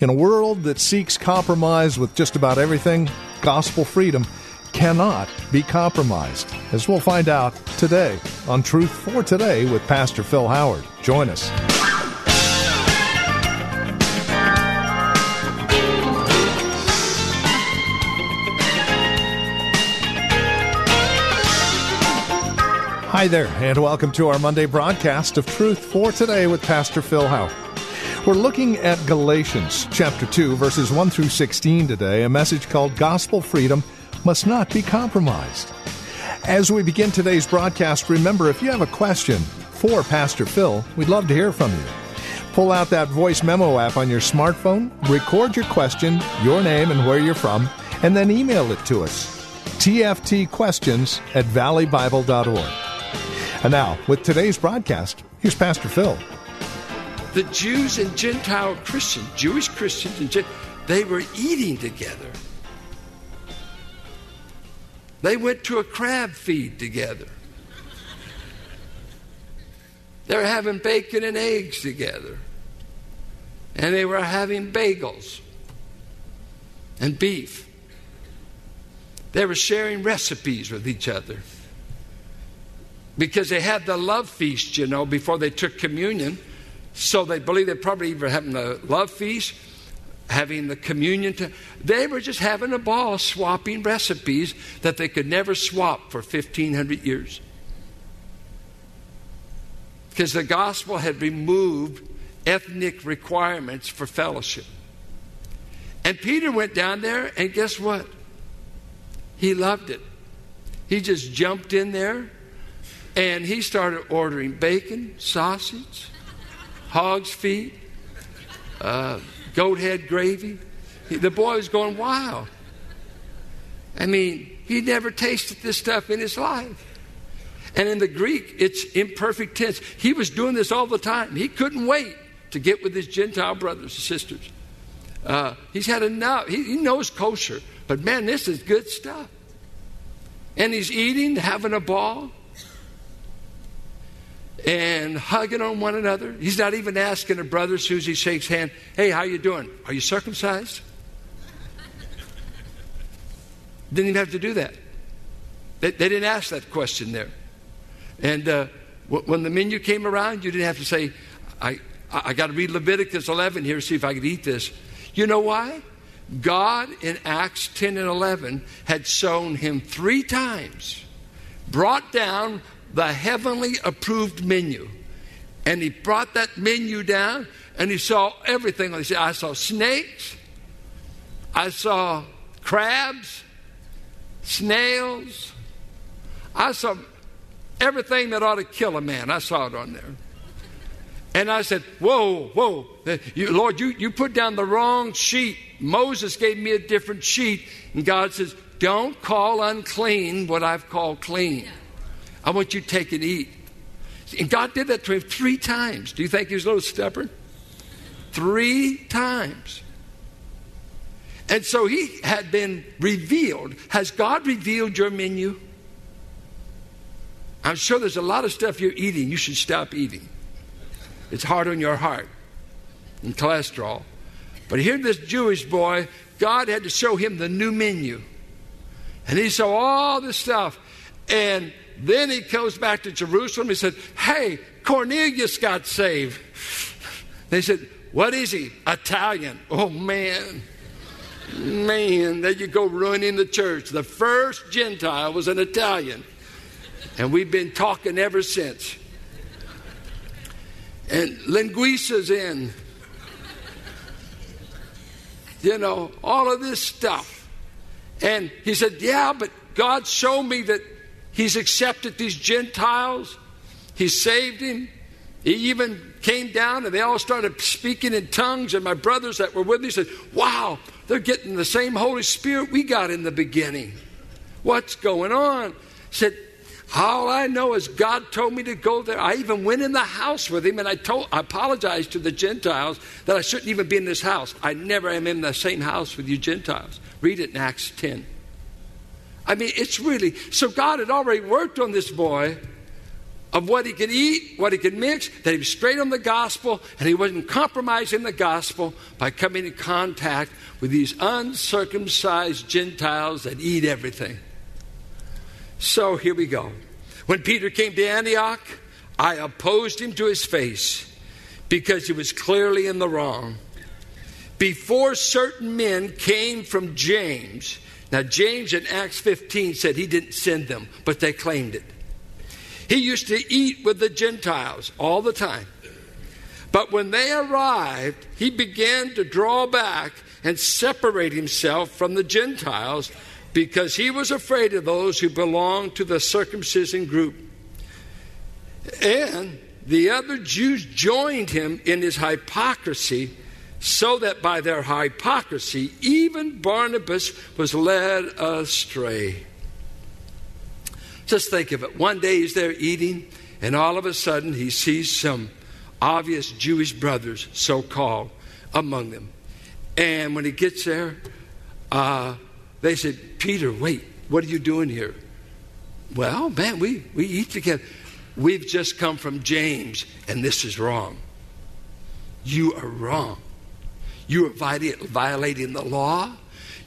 In a world that seeks compromise with just about everything, gospel freedom cannot be compromised. As we'll find out today on Truth for Today with Pastor Phil Howard. Join us. Hi there, and welcome to our Monday broadcast of Truth for Today with Pastor Phil Howard. We're looking at Galatians chapter 2, verses 1 through 16 today, a message called Gospel Freedom Must Not Be Compromised. As we begin today's broadcast, remember if you have a question for Pastor Phil, we'd love to hear from you. Pull out that voice memo app on your smartphone, record your question, your name, and where you're from, and then email it to us. TFTquestions at valleybible.org. And now, with today's broadcast, here's Pastor Phil. The Jews and Gentile Christians, Jewish Christians and Gent- they were eating together. They went to a crab feed together. They were having bacon and eggs together. And they were having bagels and beef. They were sharing recipes with each other because they had the love feast, you know, before they took communion. So they believe they probably even having the love feast, having the communion. To, they were just having a ball, swapping recipes that they could never swap for 1,500 years. Because the gospel had removed ethnic requirements for fellowship. And Peter went down there, and guess what? He loved it. He just jumped in there and he started ordering bacon, sausage, hog's feet, uh, goat head gravy. The boy was going wild. I mean, he never tasted this stuff in his life. And in the Greek, it's imperfect tense. He was doing this all the time. He couldn't wait to get with his Gentile brothers and sisters. Uh, he's had enough. He, he knows kosher, but man, this is good stuff. And he's eating, having a ball and hugging on one another. He's not even asking a brother as soon as he shakes hand, hey, how you doing? Are you circumcised? Didn't even have to do that. They, they didn't ask that question there. And uh, w- when the menu came around, you didn't have to say, I, I, I got to read Leviticus 11 here to see if I could eat this. You know why? God in Acts 10 and 11 had shown him three times, brought down the heavenly approved menu. And he brought that menu down and he saw everything. He said, I saw snakes, I saw crabs, snails, I saw everything that ought to kill a man. I saw it on there. And I said, Whoa, whoa, you, Lord, you, you put down the wrong sheet. Moses gave me a different sheet. And God says, Don't call unclean what I've called clean. I want you to take and eat. And God did that to him three times. Do you think he was a little stubborn? Three times. And so he had been revealed. Has God revealed your menu? I'm sure there's a lot of stuff you're eating you should stop eating. It's hard on your heart and cholesterol. But here, this Jewish boy, God had to show him the new menu. And he saw all this stuff. And then he goes back to Jerusalem. He said, Hey, Cornelius got saved. They said, What is he? Italian. Oh, man. Man, there you go ruining the church. The first Gentile was an Italian. And we've been talking ever since. And linguista's in. You know, all of this stuff. And he said, Yeah, but God showed me that He's accepted these Gentiles. He saved him. He even came down and they all started speaking in tongues. And my brothers that were with me said, Wow, they're getting the same Holy Spirit we got in the beginning. What's going on? Said, all I know is God told me to go there. I even went in the house with him and I told I apologized to the Gentiles that I shouldn't even be in this house. I never am in the same house with you Gentiles. Read it in Acts 10. I mean, it's really so God had already worked on this boy of what he could eat, what he could mix, that he was straight on the gospel, and he wasn't compromising the gospel by coming in contact with these uncircumcised Gentiles that eat everything. So here we go. When Peter came to Antioch, I opposed him to his face because he was clearly in the wrong. Before certain men came from James, now James in Acts 15 said he didn't send them, but they claimed it. He used to eat with the Gentiles all the time. But when they arrived, he began to draw back and separate himself from the Gentiles because he was afraid of those who belonged to the circumcision group. And the other Jews joined him in his hypocrisy, so that by their hypocrisy, even Barnabas was led astray. Just think of it. One day he's there eating, and all of a sudden he sees some obvious Jewish brothers, so called, among them. And when he gets there, uh, they said, Peter, wait, what are you doing here? Well, man, we, we eat together. We've just come from James, and this is wrong. You are wrong. You are violating the law.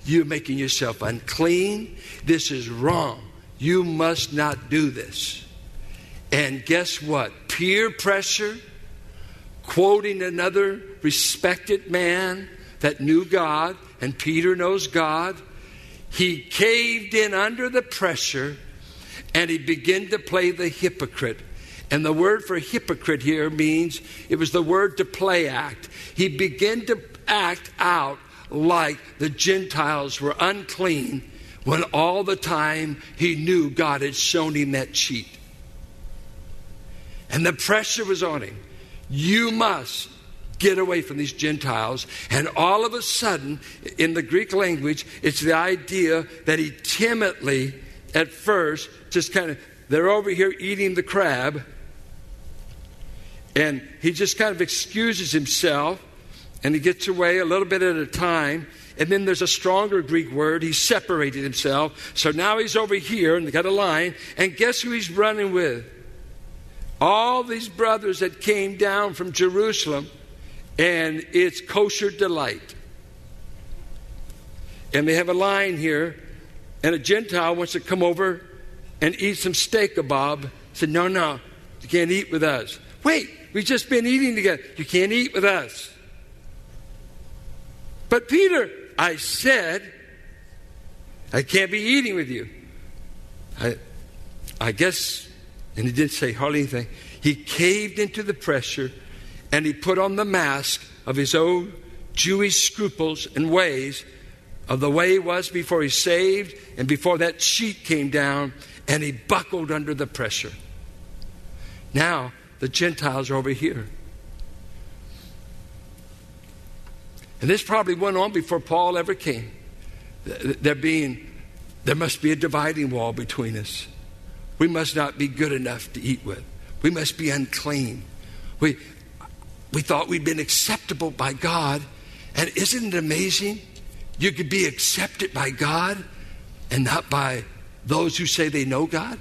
You're making yourself unclean. This is wrong. You must not do this. And guess what? Peer pressure, quoting another respected man that knew God, and Peter knows God he caved in under the pressure and he began to play the hypocrite. And the word for hypocrite here means it was the word to play act. He began to act out like the Gentiles were unclean when all the time he knew God had shown him that cheat. And the pressure was on him. You must get away from these Gentiles. And all of a sudden, in the Greek language, it's the idea that he timidly, at first, just kind of, they're over here eating the crab, and he just kind of excuses himself, and he gets away a little bit at a time. And then there's a stronger Greek word. He separated himself. So now he's over here and got a line. And guess who he's running with? All these brothers that came down from Jerusalem and it's kosher delight. And they have a line here, and a Gentile wants to come over and eat some steak kebab. Said, No, no, you can't eat with us. Wait, we've just been eating together. You can't eat with us. But Peter, I said, I can't be eating with you. I, I guess, and he didn't say hardly anything. He caved into the pressure and he put on the mask of his own Jewish scruples and ways of the way he was before he saved and before that sheet came down and he buckled under the pressure. Now the Gentiles are over here. And this probably went on before Paul ever came. There being there must be a dividing wall between us. We must not be good enough to eat with. We must be unclean. We, we thought we'd been acceptable by God. And isn't it amazing? You could be accepted by God and not by those who say they know God.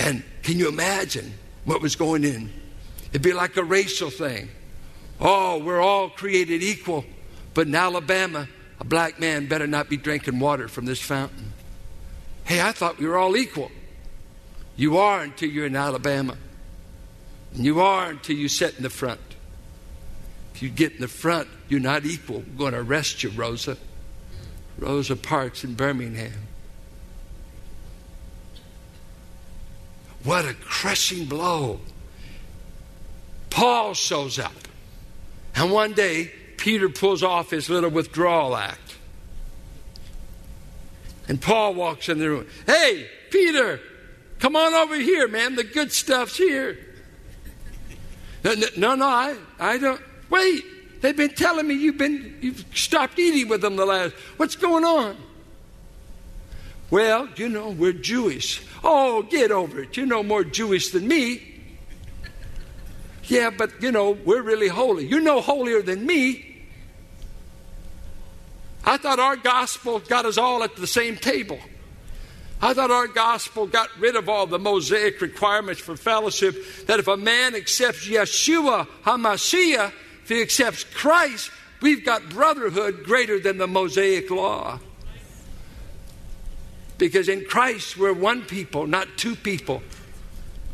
And can you imagine what was going in? It'd be like a racial thing. Oh, we're all created equal, but in Alabama, a black man better not be drinking water from this fountain. Hey, I thought we were all equal. You are until you're in Alabama. And you are until you sit in the front. If you get in the front, you're not equal. We're going to arrest you, Rosa. Rosa Parks in Birmingham. What a crushing blow. Paul shows up. And one day, Peter pulls off his little withdrawal act. And Paul walks in the room. Hey, Peter, Come on over here, man. The good stuff's here. No, no, I, I don't. Wait, they've been telling me you've been you've stopped eating with them the last. What's going on? Well, you know, we're Jewish. Oh, get over it. You're no more Jewish than me. Yeah, but you know, we're really holy. You're no holier than me. I thought our gospel got us all at the same table. I thought our gospel got rid of all the Mosaic requirements for fellowship. That if a man accepts Yeshua HaMashiach, if he accepts Christ, we've got brotherhood greater than the Mosaic law. Because in Christ, we're one people, not two people.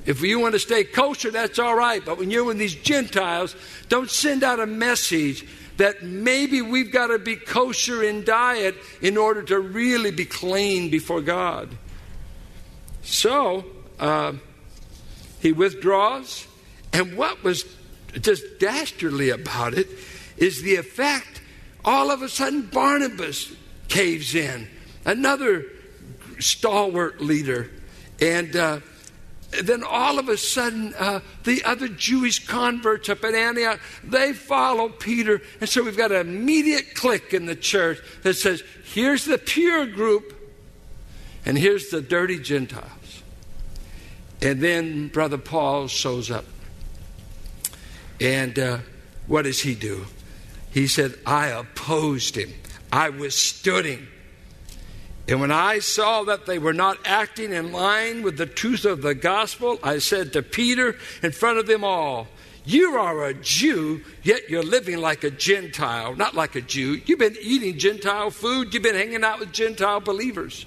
If you want to stay kosher, that's all right. But when you're with these Gentiles, don't send out a message that maybe we've got to be kosher in diet in order to really be clean before God. So uh, he withdraws, and what was just dastardly about it is the effect. All of a sudden, Barnabas caves in, another stalwart leader, and uh, then all of a sudden, uh, the other Jewish converts up at Antioch, they follow Peter. And so we've got an immediate clique in the church that says, here's the pure group, and here's the dirty Gentiles. And then Brother Paul shows up. And uh, what does he do? He said, I opposed him, I withstood him. And when I saw that they were not acting in line with the truth of the gospel, I said to Peter in front of them all, You are a Jew, yet you're living like a Gentile, not like a Jew. You've been eating Gentile food, you've been hanging out with Gentile believers.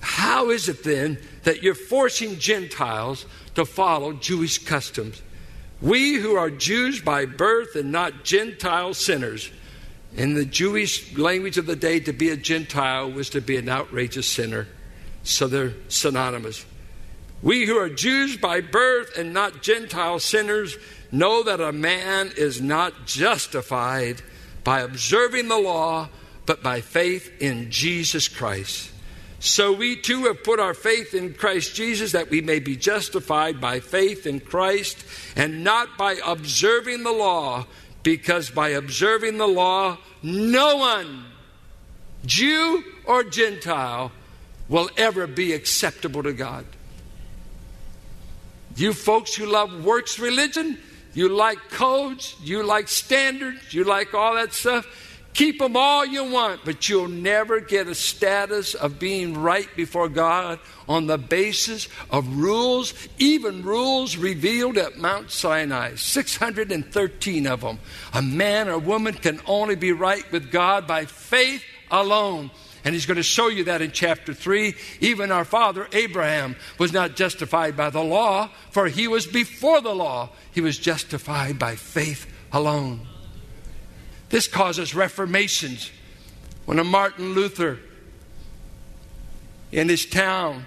How is it then that you're forcing Gentiles to follow Jewish customs? We who are Jews by birth and not Gentile sinners in the Jewish language of the day, to be a Gentile was to be an outrageous sinner. So they're synonymous. We who are Jews by birth and not Gentile sinners know that a man is not justified by observing the law, but by faith in Jesus Christ. So we too have put our faith in Christ Jesus that we may be justified by faith in Christ and not by observing the law because by observing the law, no one, Jew or Gentile, will ever be acceptable to God. You folks who love works religion, you like codes, you like standards, you like all that stuff. Keep them all you want, but you'll never get a status of being right before God on the basis of rules, even rules revealed at Mount Sinai 613 of them. A man or woman can only be right with God by faith alone. And he's going to show you that in chapter 3. Even our father Abraham was not justified by the law, for he was before the law. He was justified by faith alone. This causes reformations. When a Martin Luther in his town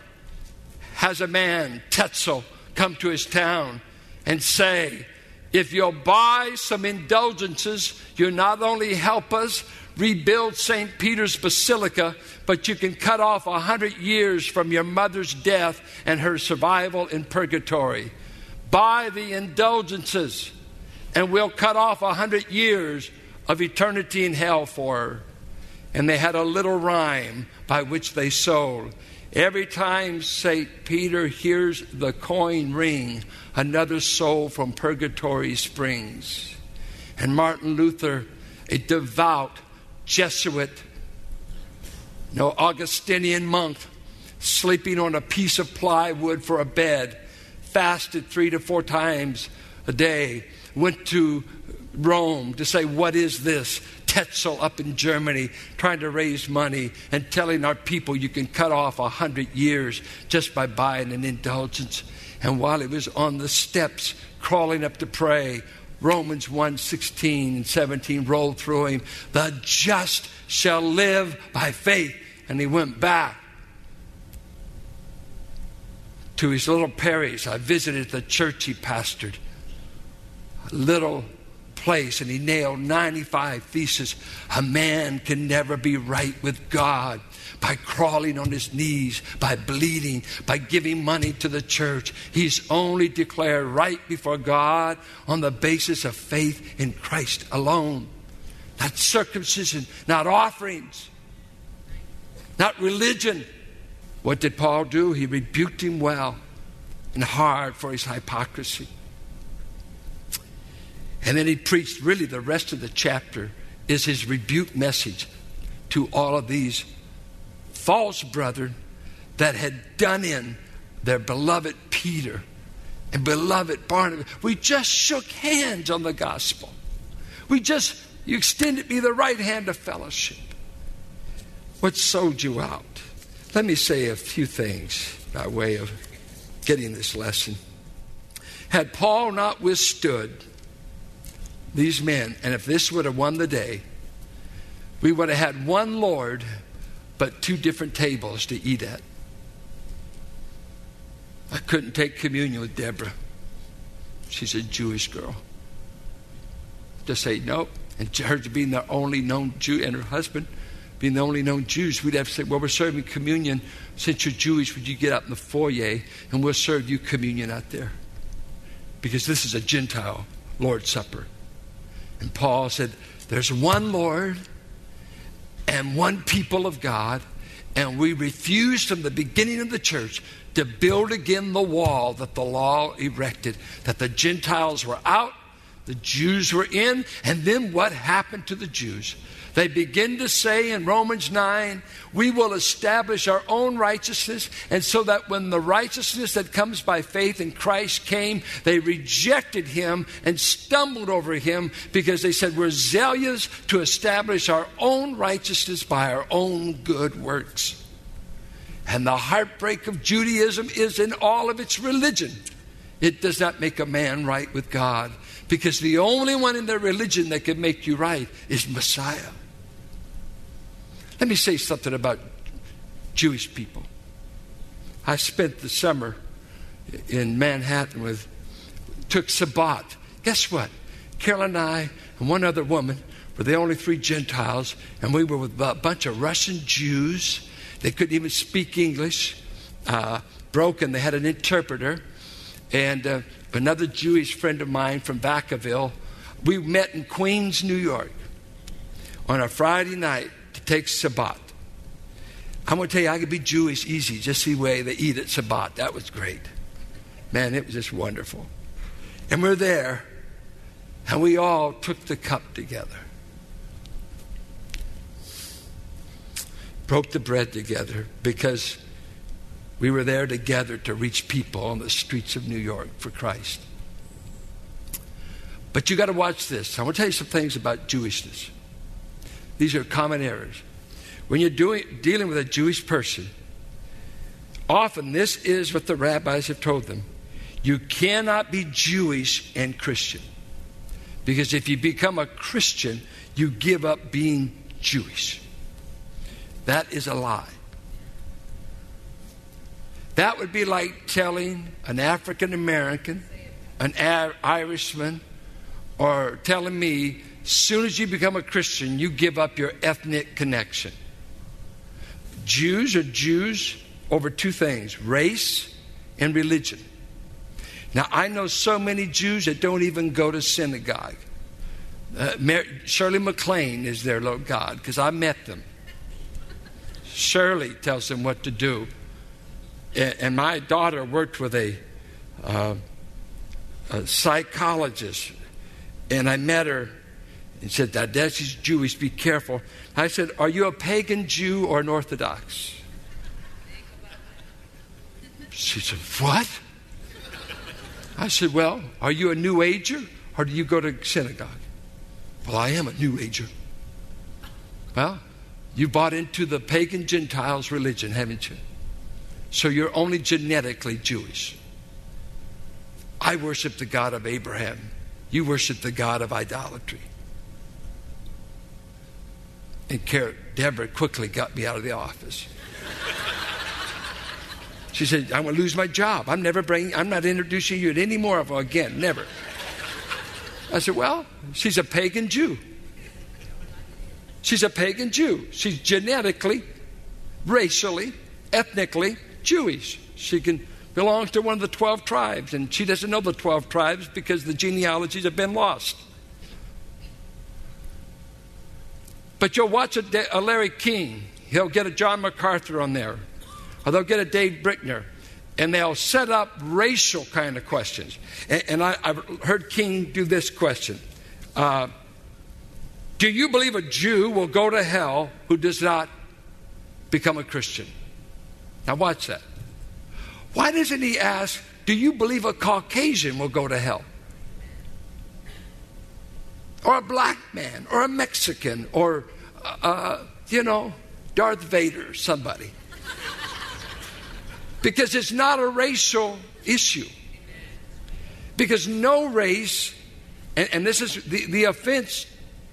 has a man, Tetzel, come to his town and say, if you'll buy some indulgences, you not only help us rebuild St. Peter's Basilica, but you can cut off a hundred years from your mother's death and her survival in purgatory. Buy the indulgences, and we'll cut off a hundred years of eternity in hell for her. And they had a little rhyme by which they sold. Every time St. Peter hears the coin ring, another soul from purgatory springs. And Martin Luther, a devout Jesuit, no Augustinian monk, sleeping on a piece of plywood for a bed, fasted three to four times a day, went to Rome to say, What is this? Tetzel up in Germany trying to raise money and telling our people you can cut off a hundred years just by buying an indulgence. And while he was on the steps crawling up to pray, Romans 1 16 and 17 rolled through him. The just shall live by faith. And he went back to his little parish. I visited the church he pastored. A little place and he nailed 95 theses. A man can never be right with God by crawling on his knees, by bleeding, by giving money to the church. He's only declared right before God on the basis of faith in Christ alone. Not circumcision, not offerings, not religion. What did Paul do? He rebuked him well and hard for his hypocrisy. And then he preached, really, the rest of the chapter is his rebuke message to all of these false brethren that had done in their beloved Peter and beloved Barnabas. We just shook hands on the gospel. We just, you extended me the right hand of fellowship. What sold you out? Let me say a few things by way of getting this lesson. Had Paul not withstood these men, and if this would have won the day, we would have had one Lord, but two different tables to eat at. I couldn't take communion with Deborah. She's a Jewish girl. To say nope, and her being the only known Jew, and her husband being the only known Jews, we'd have to say, well, we're serving communion. Since you're Jewish, would you get out in the foyer and we'll serve you communion out there? Because this is a Gentile Lord's Supper. And Paul said, There's one Lord and one people of God, and we refused from the beginning of the church to build again the wall that the law erected, that the Gentiles were out, the Jews were in, and then what happened to the Jews? They begin to say in Romans 9, we will establish our own righteousness, and so that when the righteousness that comes by faith in Christ came, they rejected him and stumbled over him because they said, We're zealous to establish our own righteousness by our own good works. And the heartbreak of Judaism is in all of its religion. It does not make a man right with God because the only one in their religion that can make you right is Messiah. Let me say something about Jewish people. I spent the summer in Manhattan with, took Sabbat. Guess what? Carol and I and one other woman were the only three Gentiles, and we were with a bunch of Russian Jews. They couldn't even speak English, uh, broken. They had an interpreter. And uh, another Jewish friend of mine from Vacaville. We met in Queens, New York on a Friday night takes Sabbat. I'm going to tell you, I could be Jewish easy, just the way they eat at Sabbat. That was great. Man, it was just wonderful. And we're there, and we all took the cup together, broke the bread together because we were there together to reach people on the streets of New York for Christ. But you got to watch this. I want to tell you some things about Jewishness. These are common errors. When you're doing, dealing with a Jewish person, often this is what the rabbis have told them. You cannot be Jewish and Christian. Because if you become a Christian, you give up being Jewish. That is a lie. That would be like telling an African American, an Irishman, or telling me soon as you become a Christian, you give up your ethnic connection. Jews are Jews over two things race and religion. Now, I know so many Jews that don't even go to synagogue. Uh, Mary, Shirley MacLaine is their Lord God because I met them. Shirley tells them what to do. And, and my daughter worked with a, uh, a psychologist, and I met her and said, Dad, she's Jewish, be careful. I said, Are you a pagan Jew or an Orthodox? She said, What? I said, Well, are you a New Ager or do you go to synagogue? Well, I am a New Ager. Well, you bought into the pagan Gentiles' religion, haven't you? So you're only genetically Jewish. I worship the God of Abraham. You worship the God of idolatry. And Deborah quickly got me out of the office. She said, I'm going to lose my job. I'm never bringing, I'm not introducing you to any more of them again. Never. I said, Well, she's a pagan Jew. She's a pagan Jew. She's genetically, racially, ethnically Jewish. She can belongs to one of the 12 tribes, and she doesn't know the 12 tribes because the genealogies have been lost. But you'll watch a, a Larry King, he'll get a John MacArthur on there, or they'll get a Dave Bittner, and they'll set up racial kind of questions. And, and I, have heard King do this question uh, Do you believe a Jew will go to hell who does not become a Christian? Now, watch that. Why doesn't he ask, Do you believe a Caucasian will go to hell? Or a black man, or a Mexican, or, uh, uh you know, Darth Vader, somebody. Because it's not a racial issue. Because no race, and, and this is the, the offense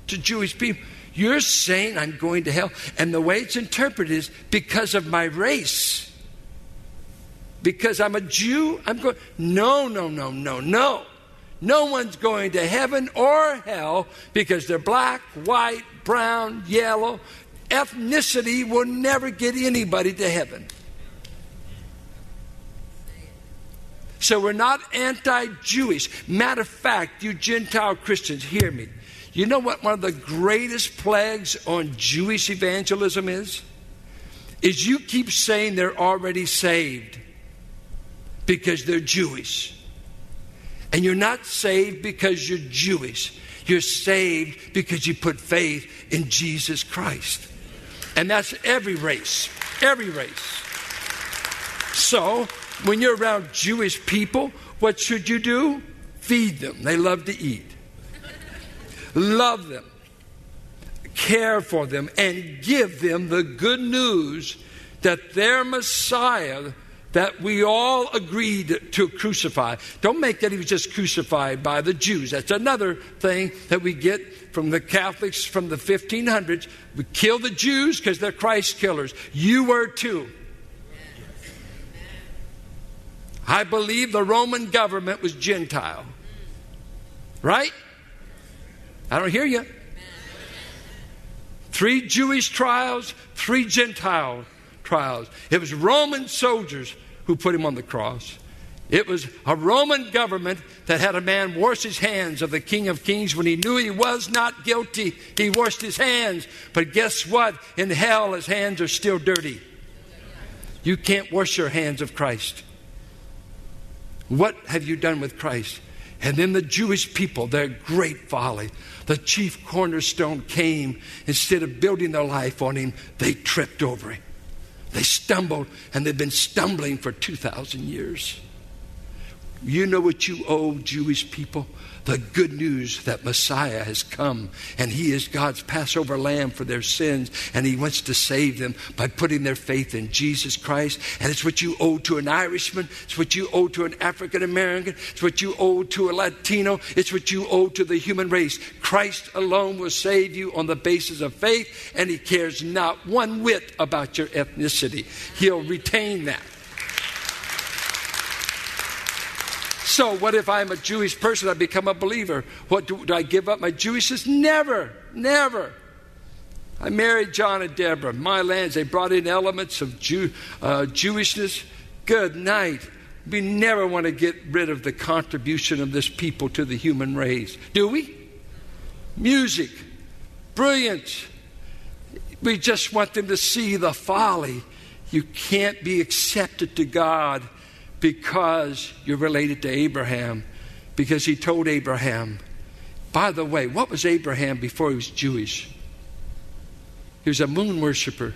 to Jewish people, you're saying I'm going to hell. And the way it's interpreted is because of my race because I'm a Jew, I'm going. No, no, no, no, no. No one's going to heaven or hell because they're black, white, brown, yellow. Ethnicity will never get anybody to heaven. So we're not anti Jewish. Matter of fact, you Gentile Christians, hear me. You know what one of the greatest plagues on Jewish evangelism is? Is you keep saying they're already saved because they're Jewish. And you're not saved because you're Jewish. You're saved because you put faith in Jesus Christ. And that's every race, every race. So, when you're around Jewish people, what should you do? Feed them. They love to eat. Love them. Care for them and give them the good news that their Messiah that we all agreed to crucify. Don't make that he was just crucified by the Jews. That's another thing that we get from the Catholics from the 1500s. We kill the Jews because they're Christ killers. You were too. I believe the Roman government was Gentile. Right? I don't hear you. Three Jewish trials, three Gentile trials. It was Roman soldiers who put him on the cross. It was a Roman government that had a man wash his hands of the King of Kings when he knew he was not guilty. He washed his hands. But guess what? In hell, his hands are still dirty. You can't wash your hands of Christ. What have you done with Christ? And then the Jewish people, their great folly. The chief cornerstone came. Instead of building their life on him, they tripped over him. They stumbled, and they've been stumbling for 2,000 years. You know what you owe Jewish people? The good news that Messiah has come and he is God's Passover lamb for their sins and he wants to save them by putting their faith in Jesus Christ. And it's what you owe to an Irishman, it's what you owe to an African American, it's what you owe to a Latino, it's what you owe to the human race. Christ alone will save you on the basis of faith and he cares not one whit about your ethnicity. He'll retain that. So, what if I'm a Jewish person? I become a believer. What do, do I give up my Jewishness? Never, never. I married John and Deborah. My lands, they brought in elements of Jew, uh, Jewishness. Good night. We never want to get rid of the contribution of this people to the human race, do we? Music, brilliance. We just want them to see the folly. You can't be accepted to God because you're related to Abraham, because he told Abraham, by the way, what was Abraham before he was Jewish? He was a moon worshiper.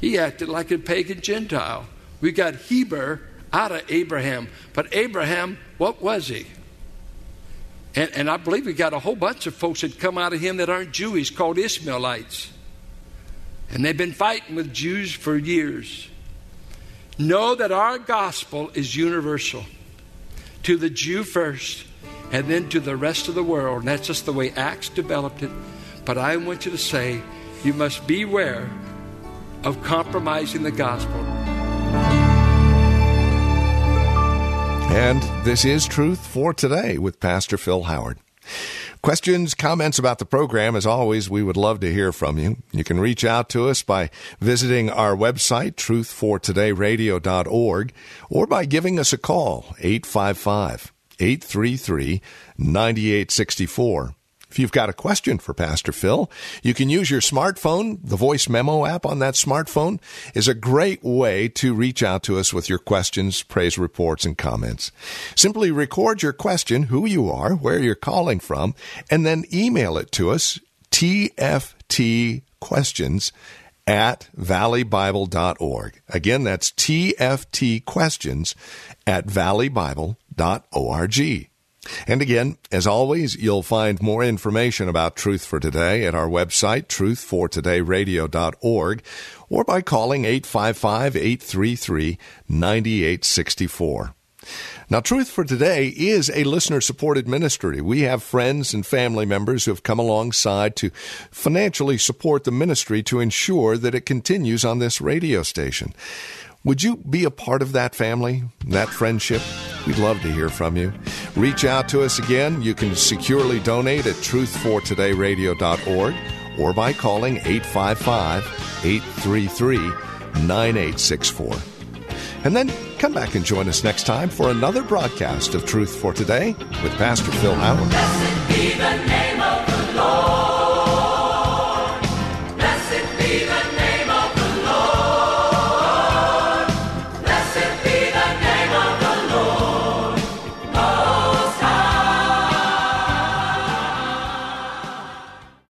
He acted like a pagan Gentile. We got Heber out of Abraham. But Abraham, what was he? And, and I believe we got a whole bunch of folks that come out of him that aren't Jewish called Ishmaelites. And they've been fighting with Jews for years. Know that our gospel is universal to the Jew first and then to the rest of the world. And that's just the way Acts developed it. But I want you to say, you must beware of compromising the gospel. And this is Truth for Today with Pastor Phil Howard. Questions, comments about the program, as always, we would love to hear from you. You can reach out to us by visiting our website, truthfortodayradio.org, or by giving us a call, 855 833 9864. If you've got a question for Pastor Phil, you can use your smartphone. The voice memo app on that smartphone is a great way to reach out to us with your questions, praise reports, and comments. Simply record your question, who you are, where you're calling from, and then email it to us, TFT questions at valleybible.org. Again, that's TFT questions at valleybible.org. And again, as always, you'll find more information about Truth for Today at our website, truthfortodayradio.org, or by calling 855 833 9864. Now, Truth for Today is a listener supported ministry. We have friends and family members who have come alongside to financially support the ministry to ensure that it continues on this radio station. Would you be a part of that family, that friendship? We'd love to hear from you. Reach out to us again. You can securely donate at truthfortodayradio.org or by calling 855 833 9864. And then come back and join us next time for another broadcast of Truth for Today with Pastor Phil Howard.